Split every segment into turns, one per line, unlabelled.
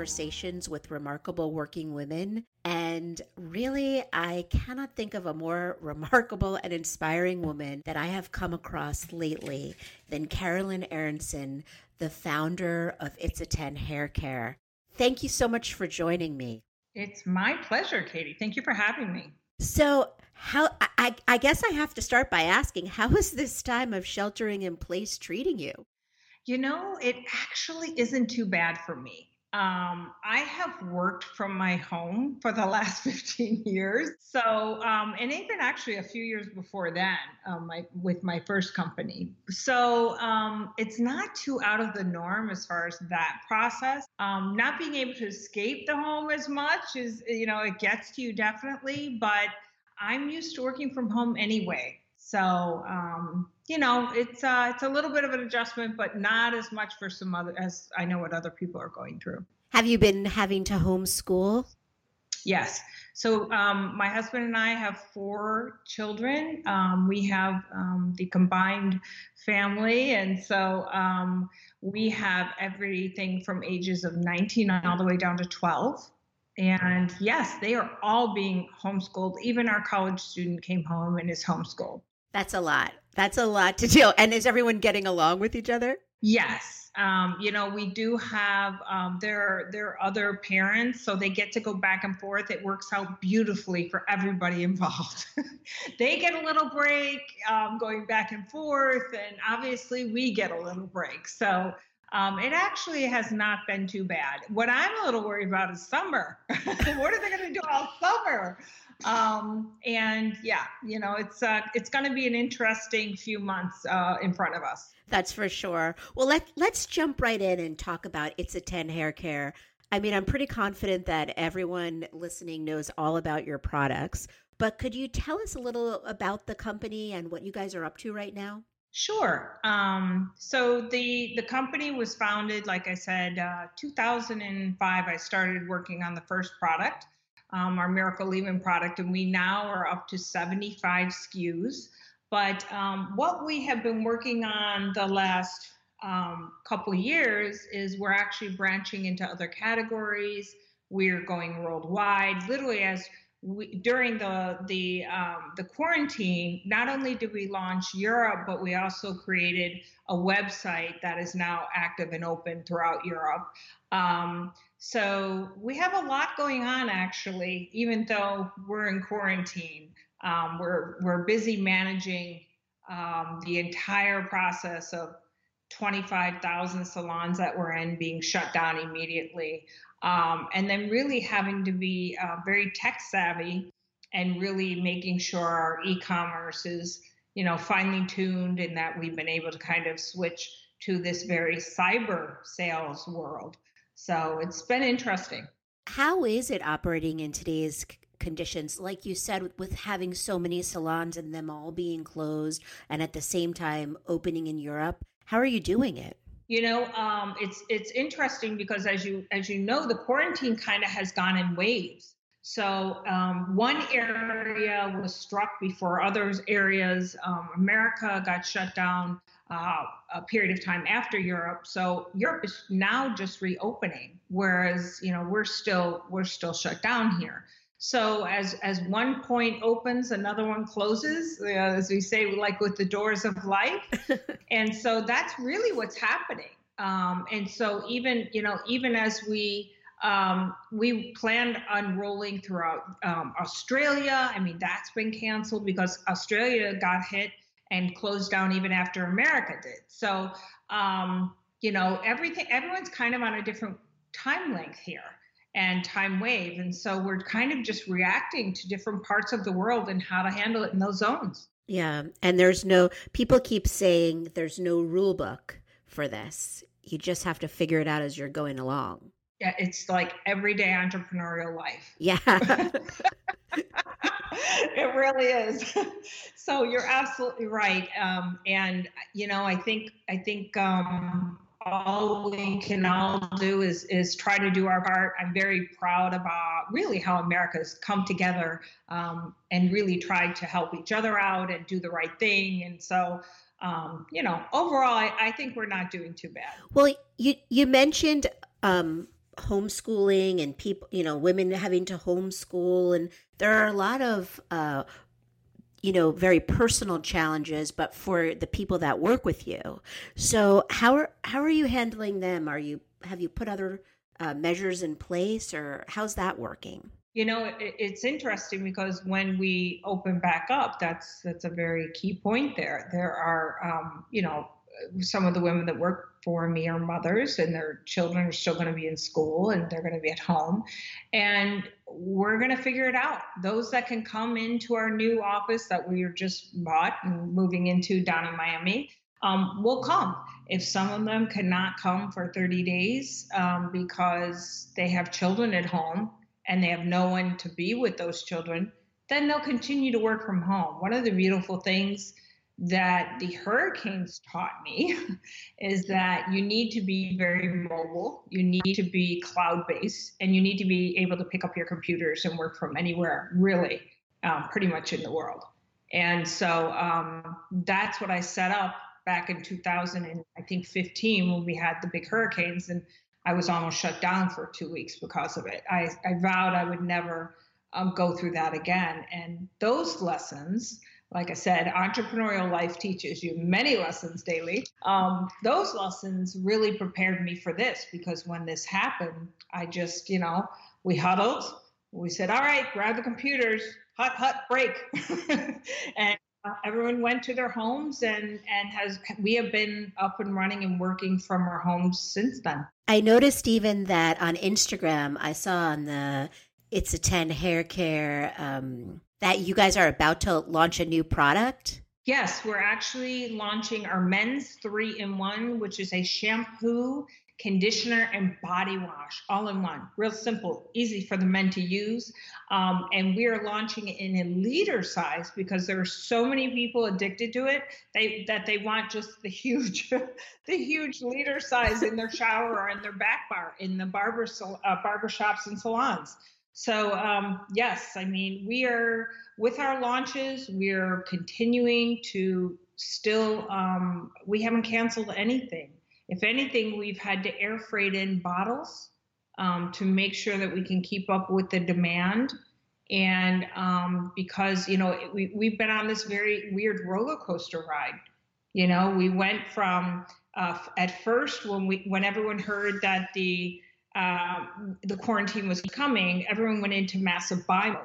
conversations with remarkable working women. And really, I cannot think of a more remarkable and inspiring woman that I have come across lately than Carolyn Aronson, the founder of It's a 10 Hair Care. Thank you so much for joining me.
It's my pleasure, Katie. Thank you for having me.
So, how I, I guess I have to start by asking, how is this time of sheltering in place treating you?
You know, it actually isn't too bad for me. Um, I have worked from my home for the last 15 years. So, um, and even actually a few years before that, um, with my first company. So, um, it's not too out of the norm as far as that process. Um, not being able to escape the home as much is, you know, it gets to you definitely, but I'm used to working from home anyway. So, um, you know, it's uh, it's a little bit of an adjustment, but not as much for some other as I know what other people are going through.
Have you been having to homeschool?
Yes. So um, my husband and I have four children. Um, we have um, the combined family, and so um, we have everything from ages of 19 all the way down to 12. And yes, they are all being homeschooled. Even our college student came home and is homeschooled.
That's a lot. That's a lot to deal. And is everyone getting along with each other?
Yes. Um, you know, we do have um, there there are other parents, so they get to go back and forth. It works out beautifully for everybody involved. they get a little break um, going back and forth, and obviously we get a little break. So um, it actually has not been too bad. What I'm a little worried about is summer. what are they going to do all summer? Um, and yeah, you know, it's uh, it's going to be an interesting few months uh, in front of us.
That's for sure. Well, let let's jump right in and talk about it's a ten hair care. I mean, I'm pretty confident that everyone listening knows all about your products, but could you tell us a little about the company and what you guys are up to right now?
Sure. Um, so the the company was founded, like I said, uh, 2005. I started working on the first product um, our Miracle Leave-In product, and we now are up to 75 SKUs. But um, what we have been working on the last um, couple years is we're actually branching into other categories. We're going worldwide. Literally, as we, during the the um, the quarantine, not only did we launch Europe, but we also created a website that is now active and open throughout Europe. Um, so we have a lot going on actually, even though we're in quarantine. Um, we're we're busy managing um, the entire process of 25,000 salons that we're in being shut down immediately, um, and then really having to be uh, very tech savvy and really making sure our e-commerce is you know finely tuned and that we've been able to kind of switch to this very cyber sales world. So it's been interesting.
How is it operating in today's conditions? Like you said, with having so many salons and them all being closed and at the same time opening in Europe, how are you doing it?
You know, um, it's it's interesting because as you as you know, the quarantine kind of has gone in waves. So um, one area was struck before others areas. Um, America got shut down uh, a period of time after Europe. So Europe is now just reopening, whereas you know we're still we're still shut down here. So as as one point opens, another one closes, uh, as we say, like with the doors of life. and so that's really what's happening. Um, and so even you know even as we um, we planned on rolling throughout um, Australia. I mean that's been canceled because Australia got hit and closed down even after America did. So, um, you know, everything, everyone's kind of on a different time length here and time wave. And so we're kind of just reacting to different parts of the world and how to handle it in those zones.
Yeah. And there's no, people keep saying there's no rule book for this. You just have to figure it out as you're going along.
Yeah. It's like everyday entrepreneurial life.
Yeah.
it really is. so you're absolutely right. Um, and you know, I think I think um, all we can all do is is try to do our part. I'm very proud about really how America's come together um, and really tried to help each other out and do the right thing. And so um, you know, overall, I, I, think we're not doing too bad.
Well, you you mentioned um, homeschooling and people, you know, women having to homeschool, and there are a lot of uh, you know very personal challenges but for the people that work with you. So how are how are you handling them? Are you have you put other uh, measures in place or how's that working?
You know it, it's interesting because when we open back up that's that's a very key point there. There are um, you know some of the women that work for me are mothers and their children are still going to be in school and they're going to be at home. And we're going to figure it out. Those that can come into our new office that we are just bought and moving into down in miami um, will come. If some of them cannot come for 30 days um, because they have children at home and they have no one to be with those children, then they'll continue to work from home. One of the beautiful things that the hurricanes taught me is that you need to be very mobile, you need to be cloud based, and you need to be able to pick up your computers and work from anywhere, really, um, pretty much in the world. And so um, that's what I set up back in 2000 and I think 15 when we had the big hurricanes and I was almost shut down for two weeks because of it. I, I vowed I would never um, go through that again. And those lessons, like I said, entrepreneurial life teaches you many lessons daily. Um, those lessons really prepared me for this because when this happened, I just, you know, we huddled. We said, all right, grab the computers, hut, hut, break. and uh, everyone went to their homes and and has we have been up and running and working from our homes since then
i noticed even that on instagram i saw on the it's a 10 hair care um, that you guys are about to launch a new product
yes we're actually launching our men's three in one which is a shampoo conditioner and body wash all in one. Real simple, easy for the men to use. Um, and we are launching it in a liter size because there are so many people addicted to it they, that they want just the huge, the huge liter size in their shower or in their back bar in the barber uh, barber shops and salons. So um, yes, I mean we are with our launches. We are continuing to still. Um, we haven't canceled anything if anything, we've had to air freight in bottles um, to make sure that we can keep up with the demand. And um, because, you know, we, we've been on this very weird roller coaster ride. You know, we went from uh, at first when we when everyone heard that the uh, the quarantine was coming, everyone went into massive buy mode.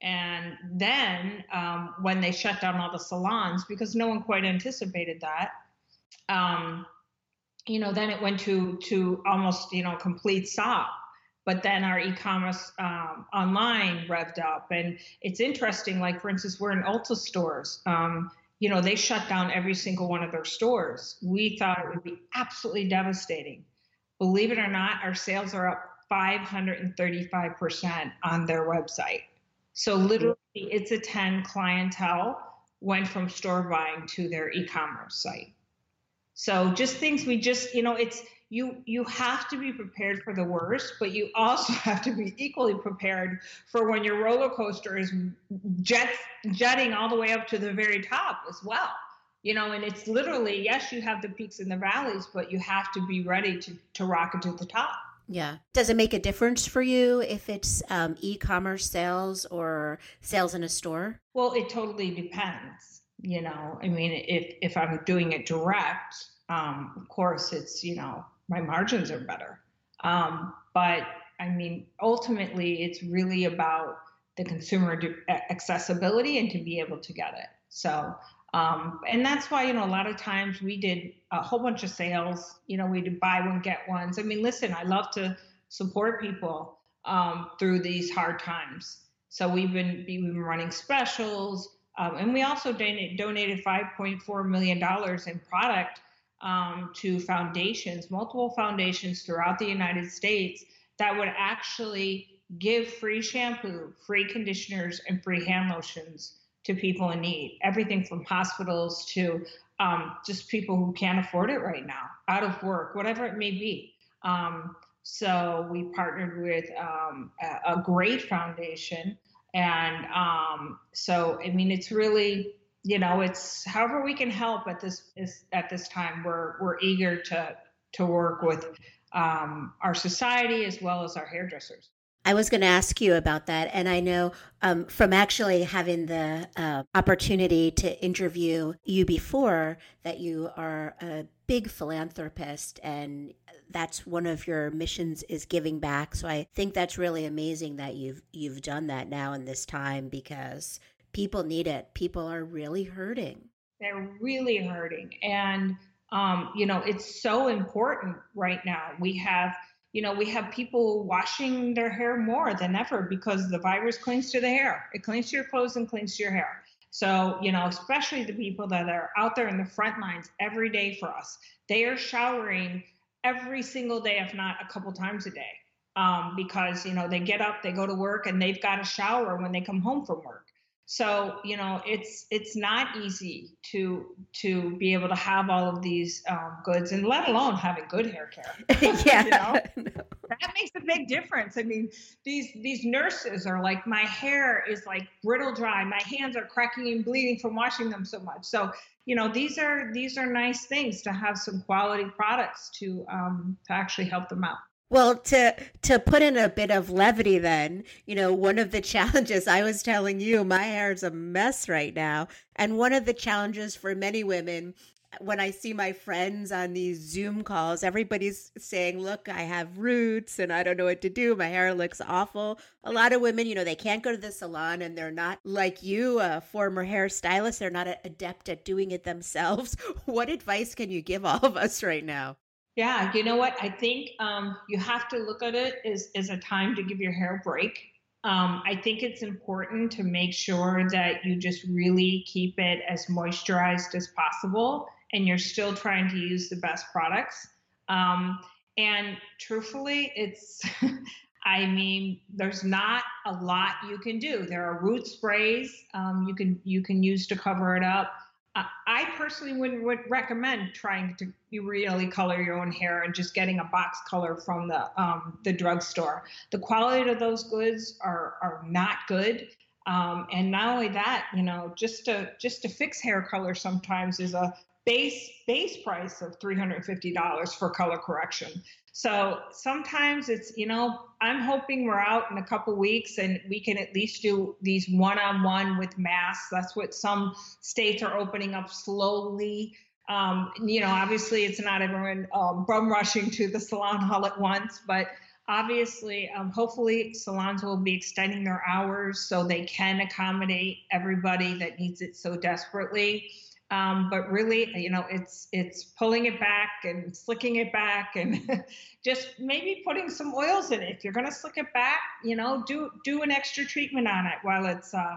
And then um, when they shut down all the salons, because no one quite anticipated that, um, you know, then it went to to almost you know complete stop. But then our e-commerce um, online revved up, and it's interesting. Like for instance, we're in Ulta stores. Um, you know, they shut down every single one of their stores. We thought it would be absolutely devastating. Believe it or not, our sales are up 535% on their website. So literally, it's a 10 clientele went from store buying to their e-commerce site. So just things we just, you know, it's you you have to be prepared for the worst, but you also have to be equally prepared for when your roller coaster is jet jetting all the way up to the very top as well. You know, and it's literally yes, you have the peaks and the valleys, but you have to be ready to to rocket to the top.
Yeah. Does it make a difference for you if it's um, e-commerce sales or sales in a store?
Well, it totally depends you know i mean if if i'm doing it direct um, of course it's you know my margins are better um, but i mean ultimately it's really about the consumer accessibility and to be able to get it so um, and that's why you know a lot of times we did a whole bunch of sales you know we did buy one get ones. I mean listen i love to support people um, through these hard times. So we've been we've been running specials um, and we also donated $5.4 million in product um, to foundations, multiple foundations throughout the United States that would actually give free shampoo, free conditioners, and free hand lotions to people in need. Everything from hospitals to um, just people who can't afford it right now, out of work, whatever it may be. Um, so we partnered with um, a, a, great foundation and um, so, I mean, it's really you know, it's however we can help at this is at this time. We're we're eager to to work with um, our society as well as our hairdressers.
I was going to ask you about that. And I know um, from actually having the uh, opportunity to interview you before that you are a big philanthropist and that's one of your missions is giving back. So I think that's really amazing that you've you've done that now in this time because people need it. People are really hurting.
They're really hurting. And um, you know, it's so important right now. We have you know, we have people washing their hair more than ever because the virus clings to the hair. It clings to your clothes and clings to your hair. So, you know, especially the people that are out there in the front lines every day for us, they are showering every single day, if not a couple times a day, um, because, you know, they get up, they go to work, and they've got a shower when they come home from work so you know it's it's not easy to to be able to have all of these um, goods and let alone having good hair care.
Yeah you know?
no. that makes a big difference. I mean these these nurses are like my hair is like brittle dry. My hands are cracking and bleeding from washing them so much. So you know these are these are nice things to have some quality products to um, to actually help them out
well, to to put in a bit of levity then, you know, one of the challenges I was telling you, my hair is a mess right now, and one of the challenges for many women when I see my friends on these Zoom calls, everybody's saying, "Look, I have roots and I don't know what to do. My hair looks awful." A lot of women, you know, they can't go to the salon and they're not like you, a former hairstylist, they're not adept at doing it themselves. What advice can you give all of us right now?
Yeah, you know what? I think um, you have to look at it as, as a time to give your hair a break. Um, I think it's important to make sure that you just really keep it as moisturized as possible and you're still trying to use the best products. Um, and truthfully, it's, I mean, there's not a lot you can do. There are root sprays um, you can you can use to cover it up. I personally would, would recommend trying to really color your own hair and just getting a box color from the um, the drugstore. The quality of those goods are are not good. Um, and not only that, you know, just to just to fix hair color sometimes is a base base price of $350 for color correction. So sometimes it's, you know, I'm hoping we're out in a couple weeks and we can at least do these one on one with masks. That's what some states are opening up slowly. Um, you know, obviously it's not everyone um, bum rushing to the salon all at once, but obviously, um, hopefully salons will be extending their hours so they can accommodate everybody that needs it so desperately. Um, but really, you know, it's it's pulling it back and slicking it back, and just maybe putting some oils in it. If you're going to slick it back, you know, do do an extra treatment on it while it's uh,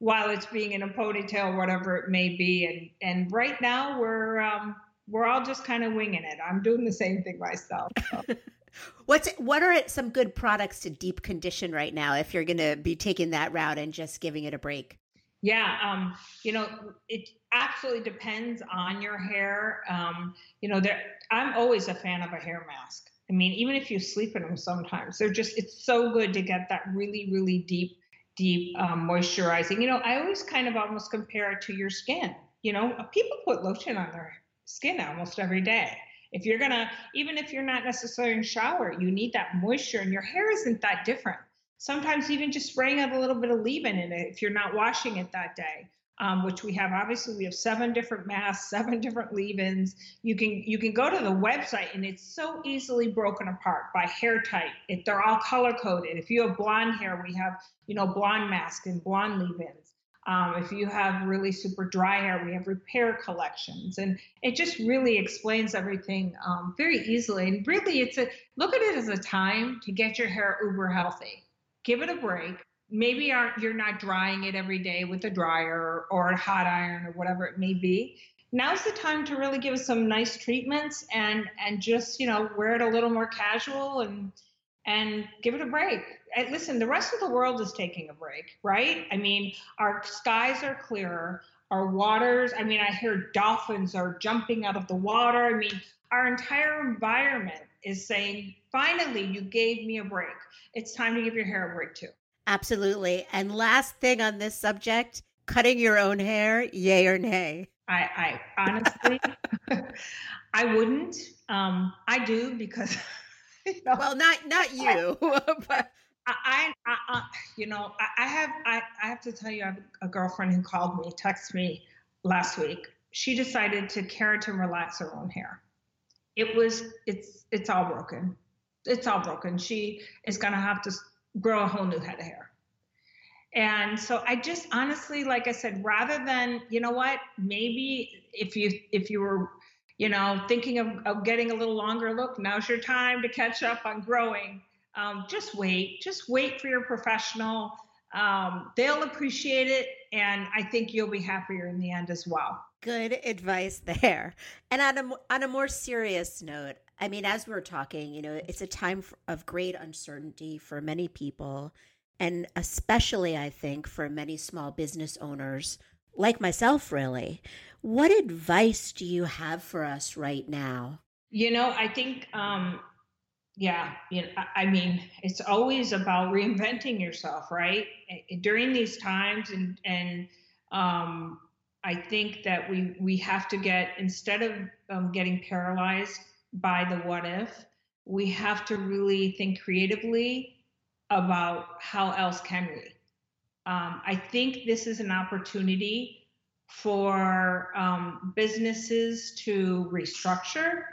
while it's being in a ponytail, whatever it may be. And and right now we're um, we're all just kind of winging it. I'm doing the same thing myself. So.
What's what are some good products to deep condition right now if you're going to be taking that route and just giving it a break?
Yeah, um, you know, it absolutely depends on your hair. Um, you know, there, I'm always a fan of a hair mask. I mean, even if you sleep in them sometimes, they're just, it's so good to get that really, really deep, deep um, moisturizing. You know, I always kind of almost compare it to your skin. You know, people put lotion on their skin almost every day. If you're gonna, even if you're not necessarily in shower, you need that moisture, and your hair isn't that different sometimes even just spraying out a little bit of leave-in in it if you're not washing it that day um, which we have. Obviously we have seven different masks seven different leave-ins. You can you can go to the website and it's so easily broken apart by hair type. It, they're all color coded. If you have blonde hair we have you know blonde mask and blonde leave-ins. Um, if you have really super dry hair, we have repair collections, and it just really explains everything um, very easily. And really, it's a look at it as a time to get your hair uber healthy give it a break. Maybe you're not drying it every day with a dryer or a hot iron or whatever it may be. Now's the time to really give us some nice treatments and and just you know wear it a little more casual and and give it a break. And listen, the rest of the world is taking a break, right? I mean, our skies are clearer, our waters. I mean, I hear dolphins are jumping out of the water. I mean, our entire environment is saying, finally, you gave me a break. It's time to give your hair a break too.
Absolutely. And last thing on this subject Cutting your own hair, yay or nay?
I, I honestly, I wouldn't. Um, I do because,
you know, well, not not you, but
I, I, I, you know, I, I have, I, I have to tell you, I have a girlfriend who called me, texted me last week. She decided to keratin relax her own hair. It was, it's, it's all broken. It's all broken. She is going to have to grow a whole new head of hair. And so I just honestly, like I said, rather than, you know what, maybe if you, if you were, you know, thinking of, of getting a little longer look, now's your time to catch up on growing um, just wait. Just wait for your professional. Um, they'll appreciate it, and I think you'll be happier in the end as well.
Good advice there. And on a on a more serious note, I mean, as we're talking, you know, it's a time of great uncertainty for many people, and especially, I think, for many small business owners like myself. Really, what advice do you have for us right now?
You know, I think um, yeah you know i mean it's always about reinventing yourself right during these times and and um, i think that we we have to get instead of um, getting paralyzed by the what if we have to really think creatively about how else can we um, i think this is an opportunity for um, businesses to restructure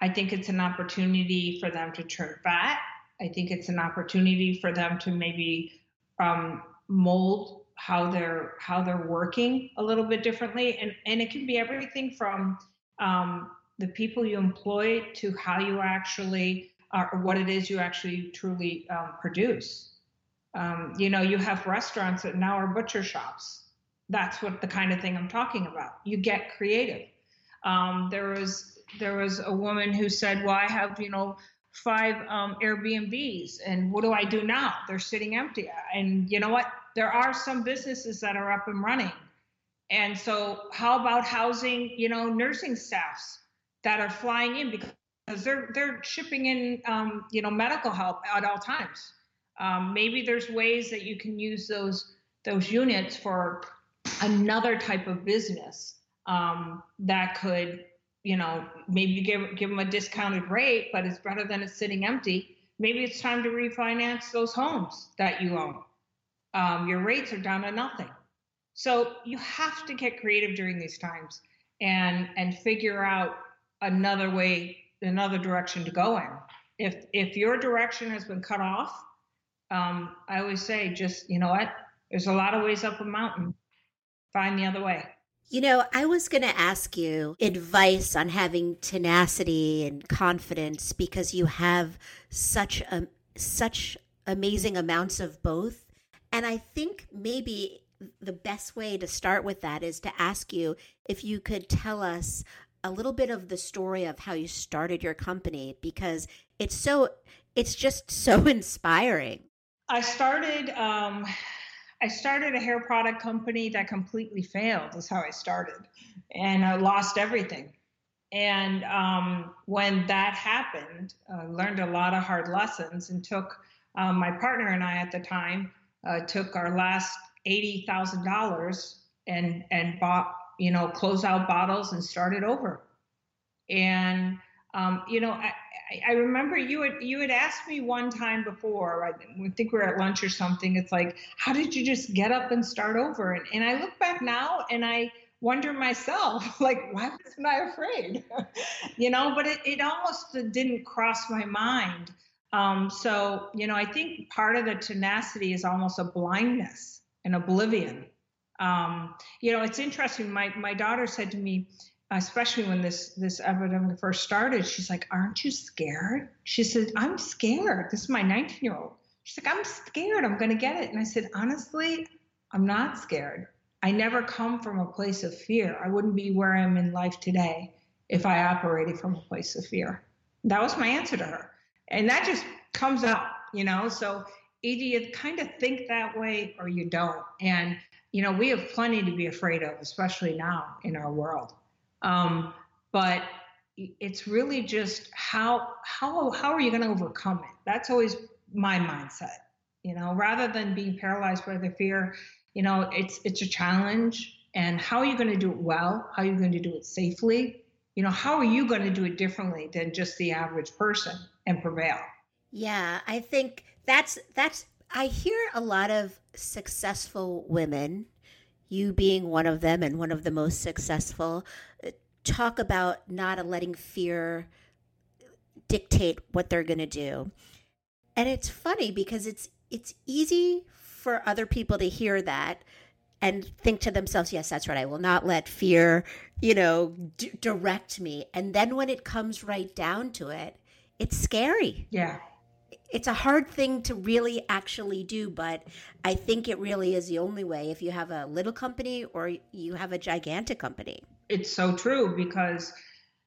I think it's an opportunity for them to turn fat. I think it's an opportunity for them to maybe um, mold how they're how they're working a little bit differently, and and it can be everything from um, the people you employ to how you actually uh, or what it is you actually truly um, produce. Um, you know, you have restaurants that now are butcher shops. That's what the kind of thing I'm talking about. You get creative. Um, there was there was a woman who said, "Well, I have you know five um, Airbnbs, and what do I do now? They're sitting empty." And you know what? There are some businesses that are up and running, and so how about housing you know nursing staffs that are flying in because they're they're shipping in um, you know medical help at all times. Um, maybe there's ways that you can use those those units for another type of business um, that could you know, maybe give give them a discounted rate, but it's better than it's sitting empty. Maybe it's time to refinance those homes that you own. Um, your rates are down to nothing. So you have to get creative during these times and and figure out another way, another direction to go in. If if your direction has been cut off, um, I always say just you know what, there's a lot of ways up a mountain. Find the other way.
You know, I was going to ask you advice on having tenacity and confidence because you have such a such amazing amounts of both. And I think maybe the best way to start with that is to ask you if you could tell us a little bit of the story of how you started your company because it's so it's just so inspiring.
I started um I started a hair product company that completely failed. Is how I started, and I lost everything. And um, when that happened, I learned a lot of hard lessons and took um, my partner and I at the time uh, took our last eighty thousand dollars and and bought you know closeout bottles and started over. And um, you know, I, I, remember you had you had asked me one time before. I think we were at lunch or something. It's like, how did you just get up and start over? And, and I look back now and I wonder myself, like, why wasn't I afraid? you know, but it, it almost didn't cross my mind. Um, so, you know, I think part of the tenacity is almost a blindness and oblivion. Um, you know, it's interesting. My my daughter said to me, especially when this this epidemic first started, she's like, "Aren't you scared?" She said, "I'm scared. This is my 19 year old." She's like, "I'm scared. I'm going to get it." And I said, "Honestly, I'm not scared. I never come from a place of fear. I wouldn't be where I'm in life today if I operated from a place of fear." That was my answer to her, and that just comes up you know. So either you kind of think that way or you don't, and you know, we have plenty to be afraid of, especially now in our world. Um, but it's really just how how how are you going to overcome it? That's always my mindset. You know, rather than being paralyzed by the fear, you know, it's it's a challenge. And how are you going to do it well? How are you going to do it safely? You know, how are you going to do it differently than just the average person and prevail?
Yeah, I think that's that's I hear a lot of successful women, you being one of them and one of the most successful, uh, talk about not letting fear dictate what they're going to do. And it's funny because it's it's easy for other people to hear that and think to themselves, yes, that's right. I will not let fear, you know, d- direct me. And then when it comes right down to it, it's scary.
Yeah
it's a hard thing to really actually do, but I think it really is the only way if you have a little company or you have a gigantic company.
It's so true because,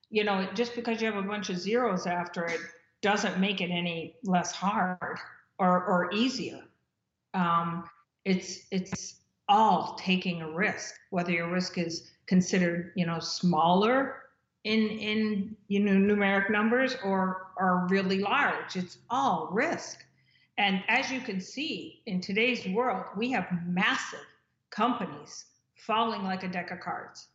you know, just because you have a bunch of zeros after it doesn't make it any less hard or, or easier. Um, it's it's all taking a risk, whether your risk is considered, you know, smaller in in you know numeric numbers or are really large. It's all risk. And as you can see in today's world, we have massive companies falling like a deck of cards.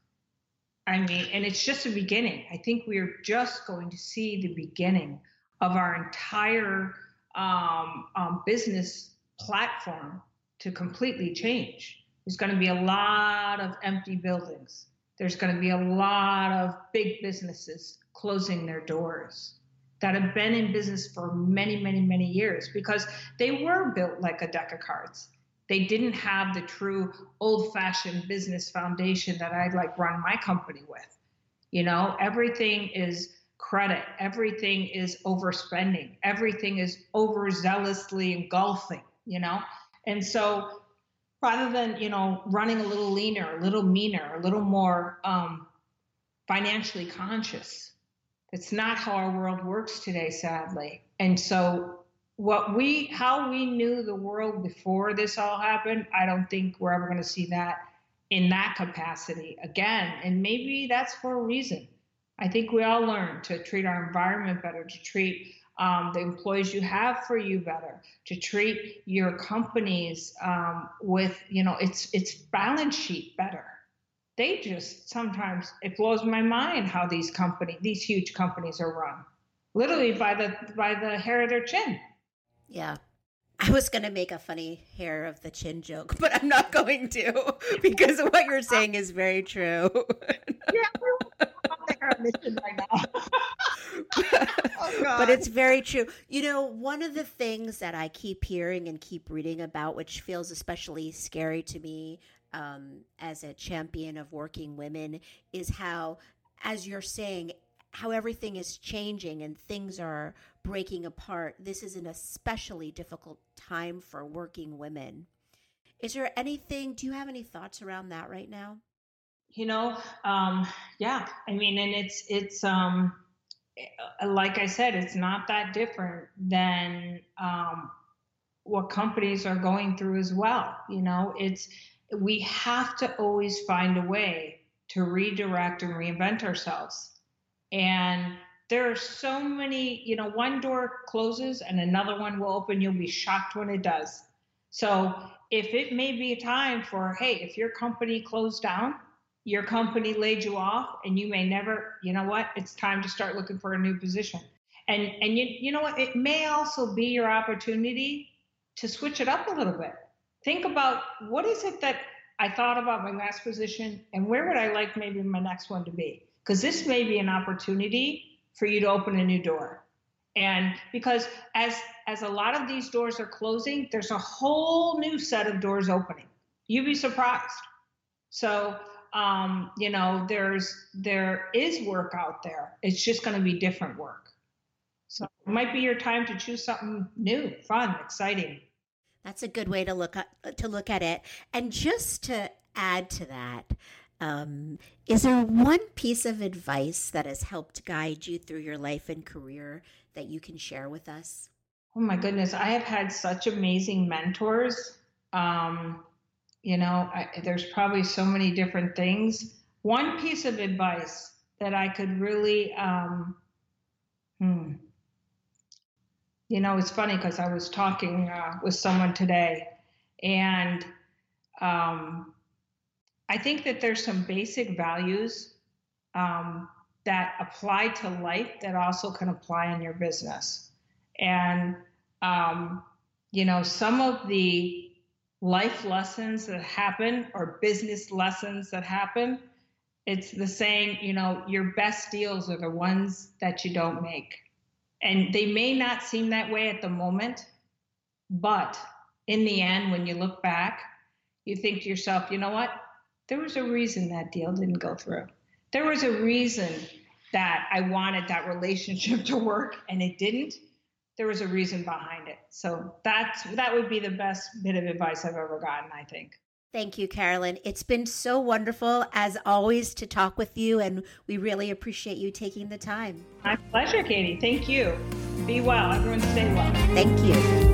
I mean, and it's just a beginning. I think we're just going to see the beginning of our entire um, um, business platform to completely change. There's going to be a lot of empty buildings. There's going to be a lot of big businesses closing their doors that have been in business for many, many, many years because they were built like a deck of cards. They didn't have the true old fashioned business foundation that I'd like run my company with. You know, everything is credit, everything is overspending, everything is overzealously engulfing, you know? And so rather than, you know, running a little leaner, a little meaner, a little more um, financially conscious, it's not how our world works today, sadly. And so, what we, how we knew the world before this all happened, I don't think we're ever going to see that in that capacity again. And maybe that's for a reason. I think we all learn to treat our environment better, to treat um, the employees you have for you better, to treat your companies um, with, you know, its its balance sheet better. They just sometimes it blows my mind how these company these huge companies are run. Literally by the by the hair of their chin.
Yeah. I was going to make a funny hair of the chin joke but i'm not going to because what you're saying is very true. Yeah oh, but it's very true. You know, one of the things that I keep hearing and keep reading about, which feels especially scary to me um, as a champion of working women is how, as you're saying, how everything is changing and things are breaking apart. This is an especially difficult time for working women. Is there anything, do you have any thoughts around that right now?
You know, um, yeah, I mean, and it's, it's, um, like I said, it's not that different than um, what companies are going through as well. You know, it's we have to always find a way to redirect and reinvent ourselves. And there are so many, you know, one door closes and another one will open. You'll be shocked when it does. So if it may be a time for, hey, if your company closed down, your company laid you off, and you may never, you know what, it's time to start looking for a new position. And and you you know what, it may also be your opportunity to switch it up a little bit think about what is it that I thought about my last position and where would I like maybe my next one to be? Because this may be an opportunity for you to open a new door. And because as as a lot of these doors are closing, there's a whole new set of doors opening. You'd be surprised. So um, you know, there's there is work out there. It's just going to be different work. So it might be your time to choose something new, fun, exciting.
That's a good way to look at, to look at it. And just to add to that, um, is there one piece of advice that has helped guide you through your life and career that you can share with us?
Oh my goodness, I have had such amazing mentors. Um, you know, I, there's probably so many different things. One piece of advice that I could really, um, hmm, you know, it's funny because I was talking uh, with someone today, and um, I think that there's some basic values um, that apply to life that also can apply in your business. And, um, you know, some of the life lessons that happen or business lessons that happen, it's the saying, you know, your best deals are the ones that you don't make. And they may not seem that way at the moment, but in the end, when you look back, you think to yourself, you know what? There was a reason that deal didn't go through. There was a reason that I wanted that relationship to work and it didn't. There was a reason behind it. So that's that would be the best bit of advice I've ever gotten, I think.
Thank you, Carolyn. It's been so wonderful, as always, to talk with you, and we really appreciate you taking the time.
My pleasure, Katie. Thank you. Be well. Everyone stay well.
Thank you.